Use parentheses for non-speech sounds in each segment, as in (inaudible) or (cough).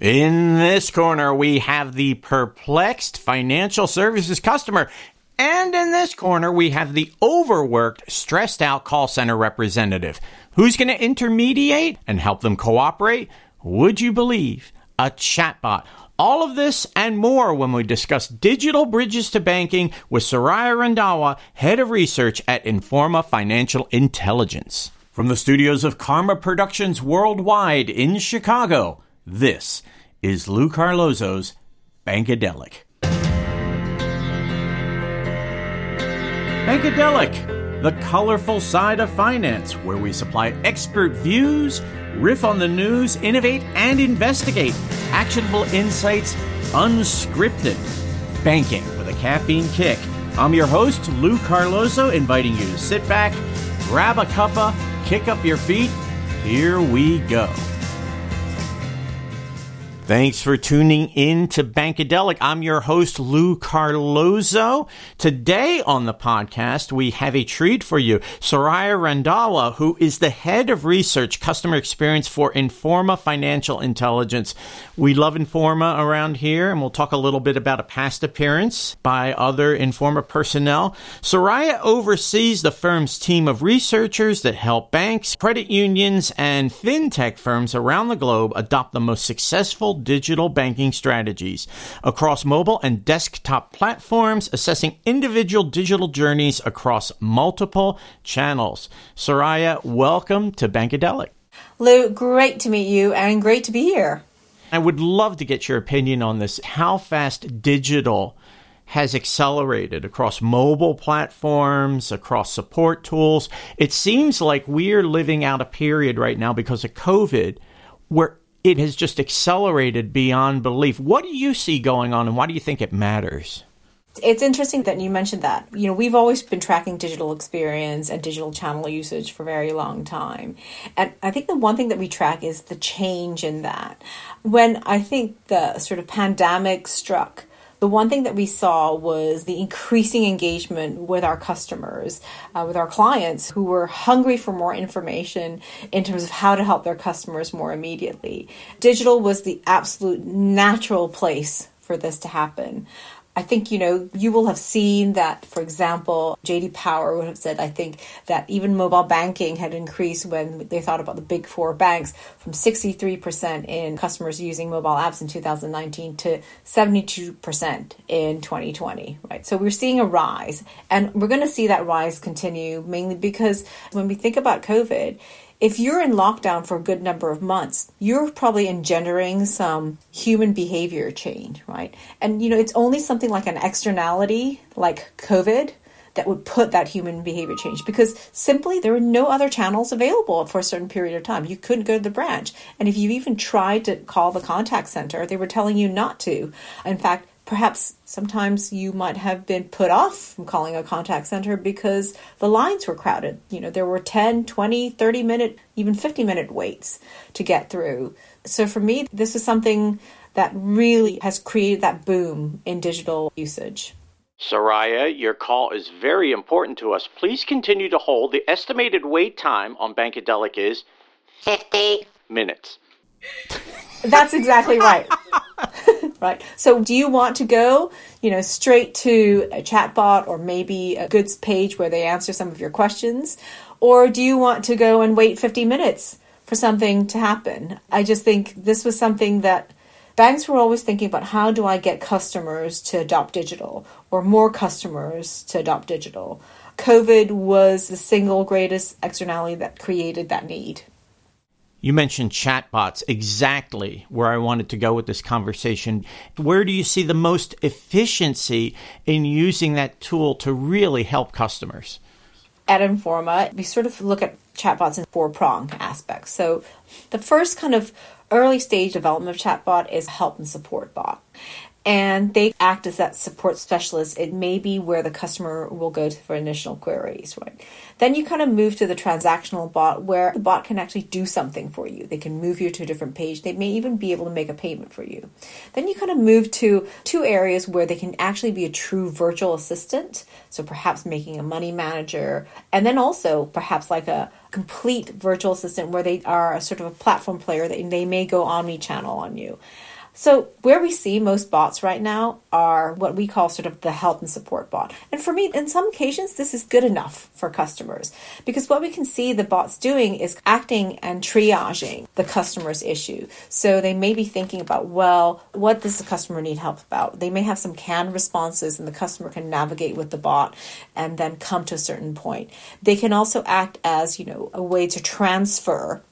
In this corner, we have the perplexed financial services customer. And in this corner, we have the overworked, stressed out call center representative. Who's going to intermediate and help them cooperate? Would you believe? A chatbot. All of this and more when we discuss digital bridges to banking with Soraya Randhawa, head of research at Informa Financial Intelligence. From the studios of Karma Productions Worldwide in Chicago, this is Lou Carlozo's Bankadelic. Bankadelic, the colorful side of finance, where we supply expert views, riff on the news, innovate, and investigate actionable insights unscripted. Banking with a caffeine kick. I'm your host, Lou Carlozo, inviting you to sit back, grab a cuppa, kick up your feet. Here we go. Thanks for tuning in to Bankadelic. I'm your host, Lou Carlozo. Today on the podcast, we have a treat for you. Soraya Randhawa, who is the head of research customer experience for Informa Financial Intelligence. We love Informa around here, and we'll talk a little bit about a past appearance by other Informa personnel. Soraya oversees the firm's team of researchers that help banks, credit unions, and fintech firms around the globe adopt the most successful digital banking strategies across mobile and desktop platforms, assessing individual digital journeys across multiple channels. Soraya, welcome to Bankadelic. Lou, great to meet you and great to be here. I would love to get your opinion on this. How fast digital has accelerated across mobile platforms, across support tools. It seems like we're living out a period right now because of COVID where it has just accelerated beyond belief. What do you see going on and why do you think it matters? It's interesting that you mentioned that. You know, we've always been tracking digital experience and digital channel usage for a very long time. And I think the one thing that we track is the change in that. When I think the sort of pandemic struck, the one thing that we saw was the increasing engagement with our customers, uh, with our clients who were hungry for more information in terms of how to help their customers more immediately. Digital was the absolute natural place for this to happen. I think, you know, you will have seen that, for example, JD Power would have said, I think, that even mobile banking had increased when they thought about the big four banks from 63% in customers using mobile apps in 2019 to 72% in 2020, right? So we're seeing a rise and we're going to see that rise continue mainly because when we think about COVID, if you're in lockdown for a good number of months, you're probably engendering some human behavior change, right? And you know, it's only something like an externality like COVID that would put that human behavior change because simply there were no other channels available for a certain period of time. You couldn't go to the branch. And if you even tried to call the contact center, they were telling you not to. In fact, perhaps sometimes you might have been put off from calling a contact center because the lines were crowded. You know, there were 10, 20, 30 minute, even 50 minute waits to get through. So for me, this is something that really has created that boom in digital usage. Soraya, your call is very important to us. Please continue to hold. The estimated wait time on Bankadelic is 50 minutes. That's exactly right. (laughs) right? So do you want to go, you know, straight to a chatbot or maybe a goods page where they answer some of your questions? Or do you want to go and wait 50 minutes for something to happen? I just think this was something that banks were always thinking about how do I get customers to adopt digital or more customers to adopt digital. COVID was the single greatest externality that created that need. You mentioned chatbots, exactly where I wanted to go with this conversation. Where do you see the most efficiency in using that tool to really help customers? At Informa, we sort of look at chatbots in four prong aspects. So, the first kind of early stage development of chatbot is help and support bot. And they act as that support specialist. It may be where the customer will go for initial queries, right? Then you kind of move to the transactional bot where the bot can actually do something for you. They can move you to a different page. They may even be able to make a payment for you. Then you kind of move to two areas where they can actually be a true virtual assistant. So perhaps making a money manager, and then also perhaps like a complete virtual assistant where they are a sort of a platform player that they may go omni channel on you. So, where we see most bots right now are what we call sort of the help and support bot. And for me, in some occasions, this is good enough for customers because what we can see the bots doing is acting and triaging the customer's issue. So, they may be thinking about, well, what does the customer need help about? They may have some canned responses and the customer can navigate with the bot and then come to a certain point. They can also act as, you know, a way to transfer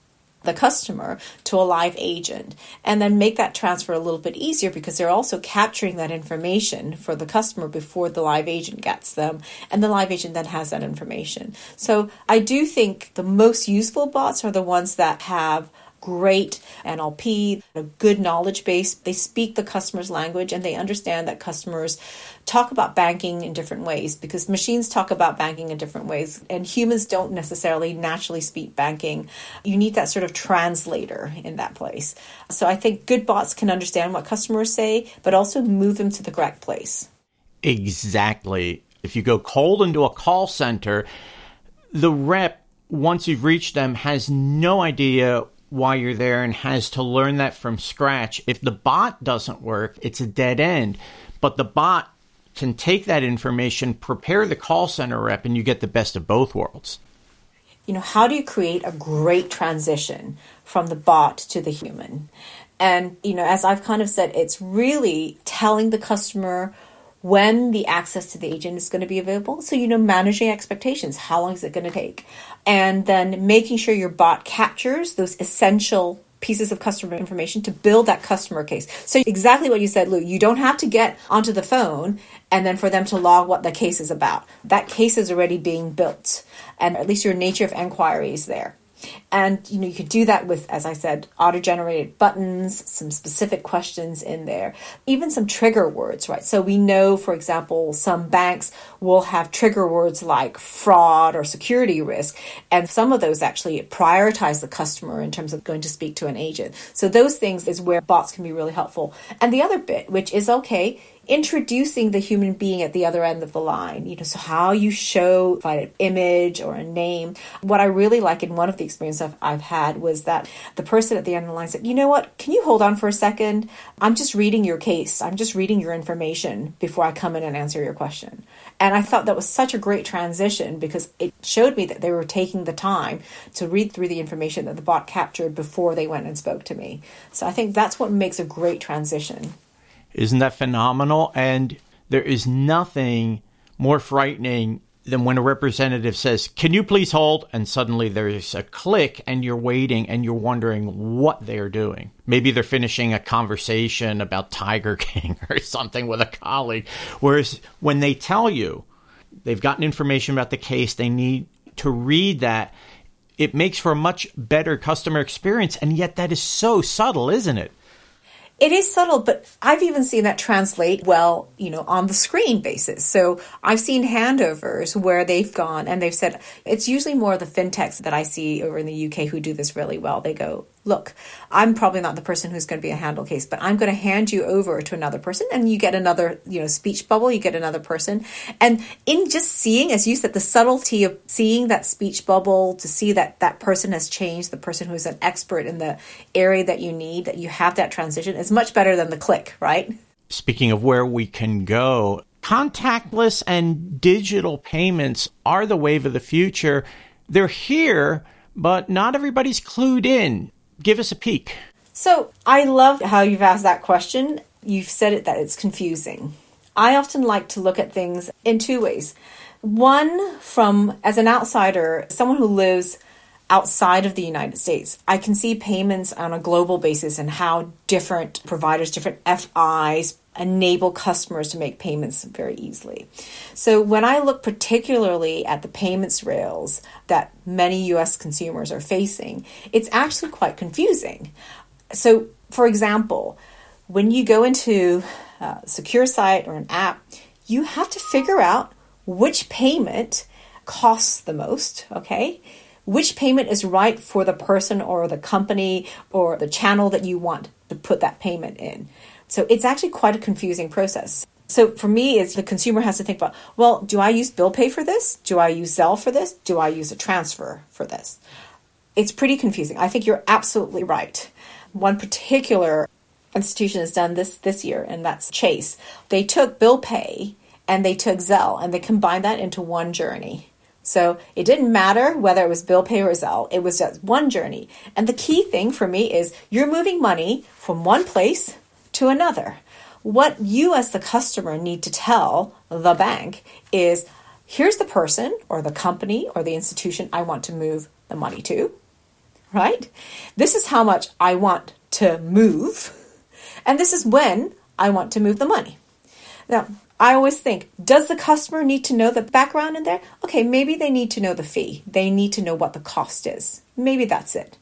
the customer to a live agent and then make that transfer a little bit easier because they're also capturing that information for the customer before the live agent gets them and the live agent then has that information. So I do think the most useful bots are the ones that have great NLP, a good knowledge base. They speak the customer's language and they understand that customers talk about banking in different ways because machines talk about banking in different ways and humans don't necessarily naturally speak banking. You need that sort of translator in that place. So I think good bots can understand what customers say, but also move them to the correct place. Exactly. If you go cold into a call center, the rep once you've reached them has no idea why you're there and has to learn that from scratch. If the bot doesn't work, it's a dead end. But the bot can take that information, prepare the call center rep, and you get the best of both worlds. You know, how do you create a great transition from the bot to the human? And, you know, as I've kind of said, it's really telling the customer when the access to the agent is going to be available. So, you know, managing expectations. How long is it going to take? And then making sure your bot captures those essential pieces of customer information to build that customer case. So exactly what you said, Lou, you don't have to get onto the phone and then for them to log what the case is about. That case is already being built and at least your nature of inquiry is there. And you know, you could do that with, as I said, auto-generated buttons, some specific questions in there, even some trigger words, right? So we know, for example, some banks will have trigger words like fraud or security risk, and some of those actually prioritize the customer in terms of going to speak to an agent. So those things is where bots can be really helpful. And the other bit, which is okay, introducing the human being at the other end of the line. You know, so how you show an image or a name. What I really like in one of the experiences I've, I've had was that the person at the end of the line said, "You know what? Can you hold on for a second? I'm just reading your case. I'm just reading your information before I come in and answer your question." And I thought that was such a great transition because it showed me that they were taking the time to read through the information that the bot captured before they went and spoke to me. So I think that's what makes a great transition. Isn't that phenomenal? And there is nothing more frightening than when a representative says, Can you please hold? And suddenly there's a click and you're waiting and you're wondering what they're doing. Maybe they're finishing a conversation about Tiger (laughs) King or something with a colleague. Whereas when they tell you they've gotten information about the case, they need to read that. It makes for a much better customer experience. And yet that is so subtle, isn't it? It is subtle, but I've even seen that translate well, you know, on the screen basis. So I've seen handovers where they've gone and they've said, it's usually more the fintechs that I see over in the UK who do this really well. They go, look, I'm probably not the person who's going to be a handle case, but I'm going to hand you over to another person and you get another, you know, speech bubble, you get another person. And in just seeing, as you said, the subtlety of seeing that speech bubble to see that that person has changed, the person who's an expert in the area that you need, that you have that transition is much better than the click, right? Speaking of where we can go, contactless and digital payments are the wave of the future. They're here, but not everybody's clued in give us a peek. So I love how you've asked that question. You've said it that it's confusing. I often like to look at things in two ways. One, from as an outsider, someone who lives outside of the United States, I can see payments on a global basis and how different providers, different FIs, enable customers to make payments very easily. So when I look particularly at the payments rails that many US consumers are facing, it's actually quite confusing. So for example, when you go into uh, secure site or an app, you have to figure out which payment costs the most, okay? Which payment is right for the person or the company or the channel that you want to put that payment in. So it's actually quite a confusing process. So for me, is the consumer has to think about, well, do I use bill pay for this? Do I use Zelle for this? Do I use a transfer for this? It's pretty confusing. I think you're absolutely right. One particular institution has done this this year, and that's Chase. They took bill pay and they took Zelle and they combined that into one journey. So it didn't matter whether it was bill pay or Zelle, it was just one journey. And the key thing for me is you're moving money from one place to another. What you, as the customer, need to tell the bank is here's the person or the company or the institution I want to move the money to, right? This is how much I want to move, and this is when I want to move the money. Now, I always think, does the customer need to know the background in there? Okay, maybe they need to know the fee. They need to know what the cost is. Maybe that's it.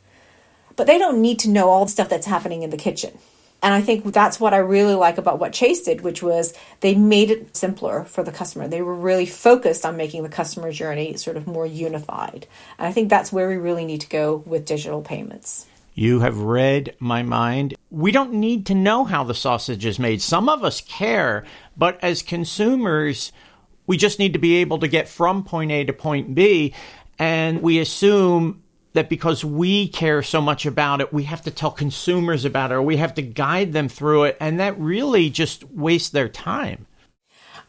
But they don't need to know all the stuff that's happening in the kitchen. And I think that's what I really like about what Chase did, which was they made it simpler for the customer. They were really focused on making the customer journey sort of more unified. And I think that's where we really need to go with digital payments. You have read my mind. We don't need to know how the sausage is made. Some of us care, but as consumers, we just need to be able to get from point A to point B. And we assume that because we care so much about it, we have to tell consumers about it or we have to guide them through it. And that really just wastes their time.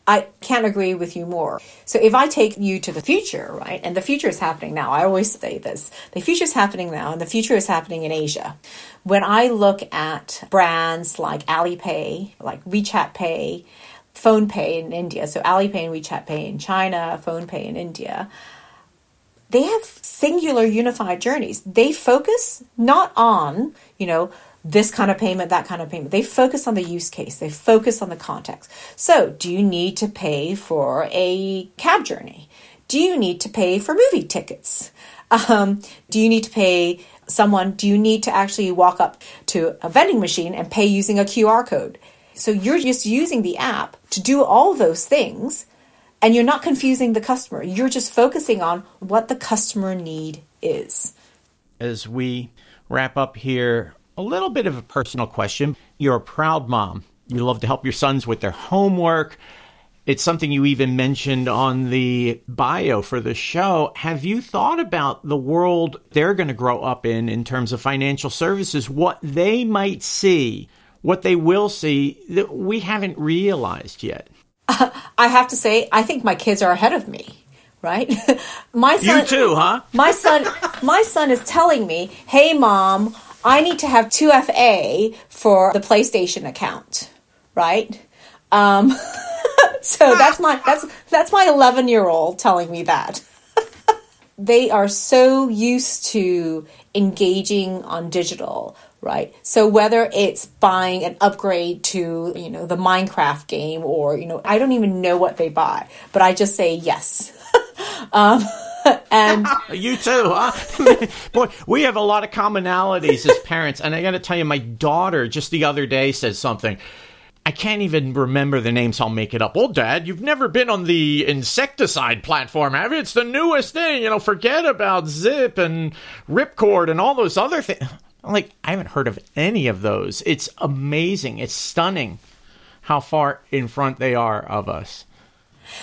I can't agree with you more. So if I take you to the future, right, and the future is happening now, I always say this the future is happening now, and the future is happening in Asia. When I look at brands like Alipay, like WeChat Pay, PhonePe in India, so Alipay and WeChat Pay in China, PhonePe in India, they have singular unified journeys. They focus not on, you know, this kind of payment, that kind of payment. They focus on the use case, they focus on the context. So, do you need to pay for a cab journey? Do you need to pay for movie tickets? Um, do you need to pay someone? Do you need to actually walk up to a vending machine and pay using a QR code? So, you're just using the app to do all those things and you're not confusing the customer. You're just focusing on what the customer need is. As we wrap up here, a little bit of a personal question. You're a proud mom. You love to help your sons with their homework. It's something you even mentioned on the bio for the show. Have you thought about the world they're going to grow up in in terms of financial services, what they might see, what they will see that we haven't realized yet? Uh, (laughs) I have to say, I think my kids are ahead of me. Right, (laughs) my son. You too, huh? (laughs) my son, my son is telling me, "Hey, mom, I need to have 2FA for the PlayStation account, right? Um, so that's my that's that's my 11 year old telling me that. they are so used to engaging on digital right so whether it's buying an upgrade to you know the minecraft game or you know i don't even know what they buy but i just say yes (laughs) um, (laughs) and (laughs) you too, huh? Boy, we have a lot of commonalities as parents. And I got to tell you, my daughter just the other day said something. I can't even remember the name, so I'll make it up. Well, Dad, you've never been on the insecticide platform, have you? It's the newest thing. You know, forget about Zip and Ripcord and all those other things. I'm like, I haven't heard of any of those. It's amazing. It's stunning how far in front they are of us.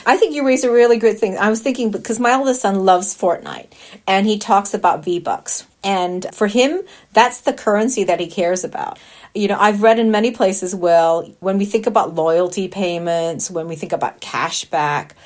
I think you raise a really good thing. I was thinking because my oldest son loves Fortnite and he talks about V Bucks. And for him, that's the currency that he cares about. You know, I've read in many places, well, when we think about loyalty payments, when we think about cash back,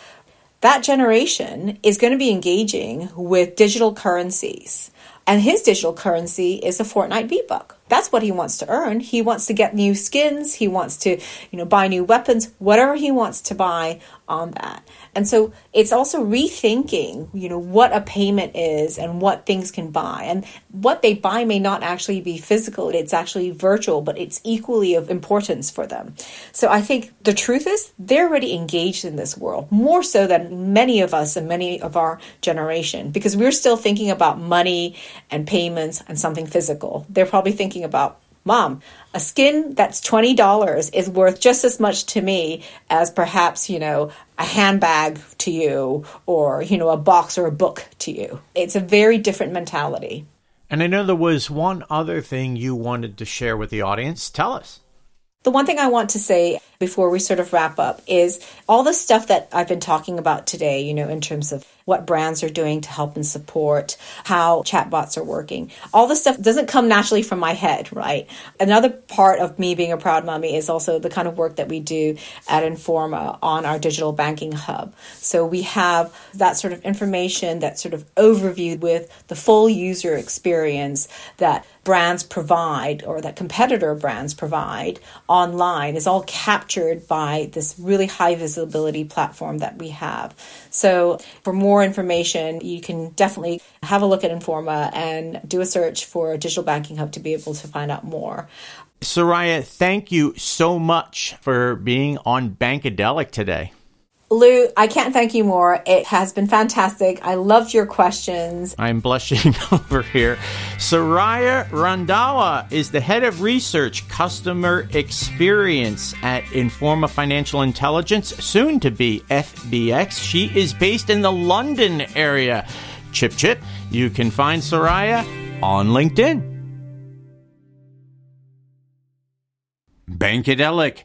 that generation is going to be engaging with digital currencies. And his digital currency is a Fortnite Buck. That's what he wants to earn. He wants to get new skins. He wants to, you know, buy new weapons, whatever he wants to buy on that. And so it's also rethinking, you know, what a payment is and what things can buy. And what they buy may not actually be physical, it's actually virtual, but it's equally of importance for them. So I think the truth is they're already engaged in this world, more so than many of us and many of our generation, because we're still thinking about money and payments and something physical. They're probably thinking about Mom, a skin that's $20 is worth just as much to me as perhaps, you know, a handbag to you or, you know, a box or a book to you. It's a very different mentality. And I know there was one other thing you wanted to share with the audience. Tell us. The one thing I want to say before we sort of wrap up is all the stuff that I've been talking about today, you know, in terms of what brands are doing to help and support, how chatbots are working. All this stuff doesn't come naturally from my head, right? Another part of me being a proud mommy is also the kind of work that we do at Informa on our digital banking hub. So we have that sort of information, that sort of overview with the full user experience that brands provide or that competitor brands provide online is all captured by this really high visibility platform that we have. So for more information, you can definitely have a look at Informa and do a search for Digital Banking Hub to be able to find out more. Soraya, thank you so much for being on Bankadelic today. Lou, I can't thank you more. It has been fantastic. I loved your questions. I'm blushing (laughs) over here. Soraya Randhawa is the head of research customer experience at Informa Financial Intelligence, soon to be FBX. She is based in the London area. Chip Chip, you can find Soraya on LinkedIn. Bankadelic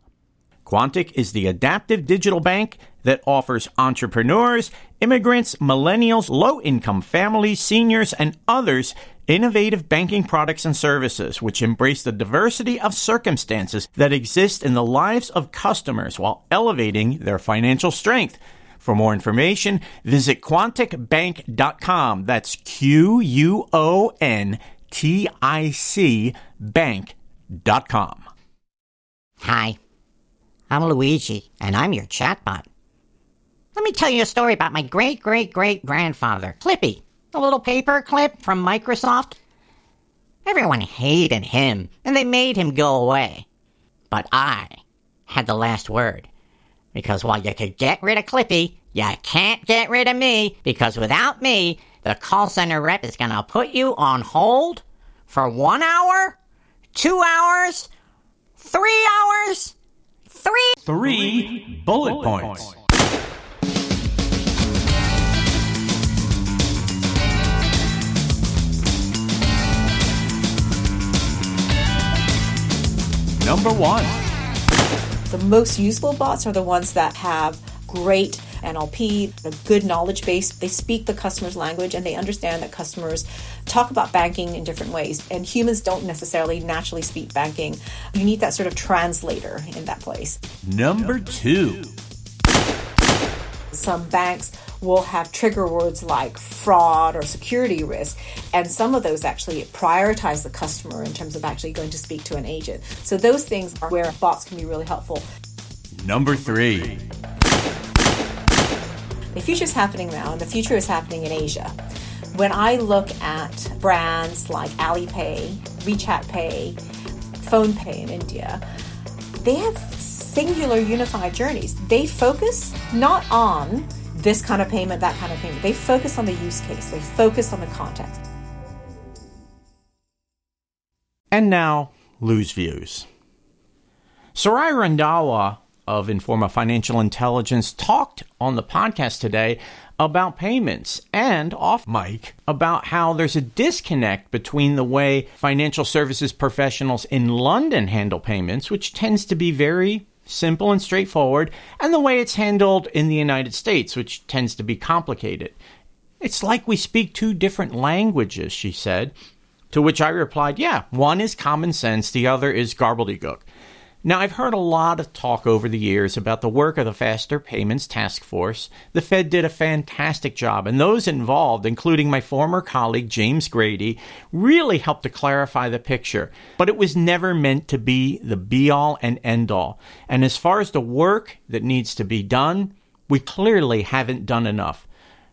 Quontic is the adaptive digital bank that offers entrepreneurs, immigrants, millennials, low income families, seniors, and others innovative banking products and services which embrace the diversity of circumstances that exist in the lives of customers while elevating their financial strength. For more information, visit quonticbank.com. That's Q U O N T I C bank.com. Hi. I'm Luigi, and I'm your chatbot. Let me tell you a story about my great great great grandfather, Clippy, the little paper clip from Microsoft. Everyone hated him, and they made him go away. But I had the last word. Because while you could get rid of Clippy, you can't get rid of me, because without me, the call center rep is gonna put you on hold for one hour, two hours, three hours, Three. Three bullet, bullet points. points. Number one. The most useful bots are the ones that have great NLP, a good knowledge base. They speak the customer's language and they understand that customers talk about banking in different ways. And humans don't necessarily naturally speak banking. You need that sort of translator in that place. Number two. Some banks will have trigger words like fraud or security risk, and some of those actually prioritize the customer in terms of actually going to speak to an agent. So, those things are where bots can be really helpful. Number three. The future is happening now, and the future is happening in Asia. When I look at brands like Alipay, WeChat Pay, PhonePe in India, they have singular unified journeys. They focus not on this kind of payment, that kind of payment. They focus on the use case, they focus on the context. And now, Lou's views. Soraya Randhawa of Informa Financial Intelligence talked on the podcast today about payments and off mic about how there's a disconnect between the way financial services professionals in London handle payments, which tends to be very simple and straightforward, and the way it's handled in the United States, which tends to be complicated. It's like we speak two different languages, she said. To which I replied, yeah, one is common sense, the other is gobbledygook. Now, I've heard a lot of talk over the years about the work of the Faster Payments Task Force. The Fed did a fantastic job, and those involved, including my former colleague James Grady, really helped to clarify the picture. But it was never meant to be the be all and end all. And as far as the work that needs to be done, we clearly haven't done enough.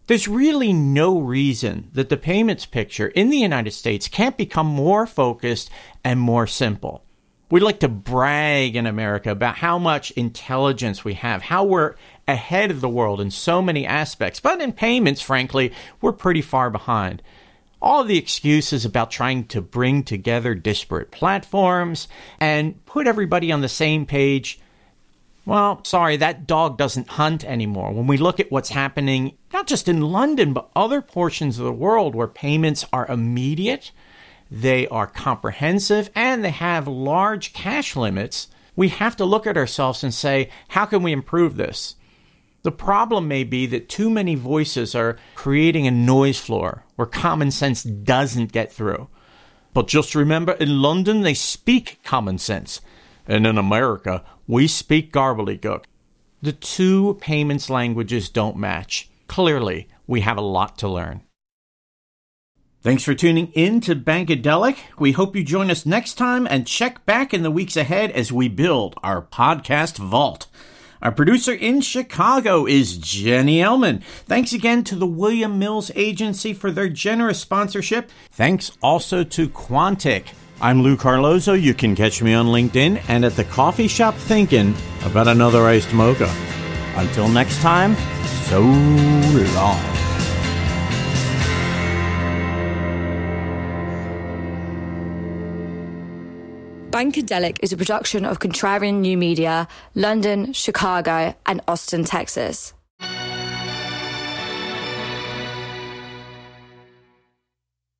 There's really no reason that the payments picture in the United States can't become more focused and more simple. We like to brag in America about how much intelligence we have, how we're ahead of the world in so many aspects. But in payments, frankly, we're pretty far behind. All the excuses about trying to bring together disparate platforms and put everybody on the same page. Well, sorry, that dog doesn't hunt anymore. When we look at what's happening, not just in London, but other portions of the world where payments are immediate they are comprehensive, and they have large cash limits, we have to look at ourselves and say, how can we improve this? The problem may be that too many voices are creating a noise floor where common sense doesn't get through. But just remember, in London, they speak common sense. And in America, we speak gobbledygook. The two payments languages don't match. Clearly, we have a lot to learn. Thanks for tuning in to Bankadelic. We hope you join us next time and check back in the weeks ahead as we build our podcast vault. Our producer in Chicago is Jenny Elman. Thanks again to the William Mills Agency for their generous sponsorship. Thanks also to Quontic. I'm Lou Carlozo. You can catch me on LinkedIn and at the coffee shop thinking about another iced mocha. Until next time, so long. Bankadelic is a production of Contrarian New Media, London, Chicago, and Austin, Texas.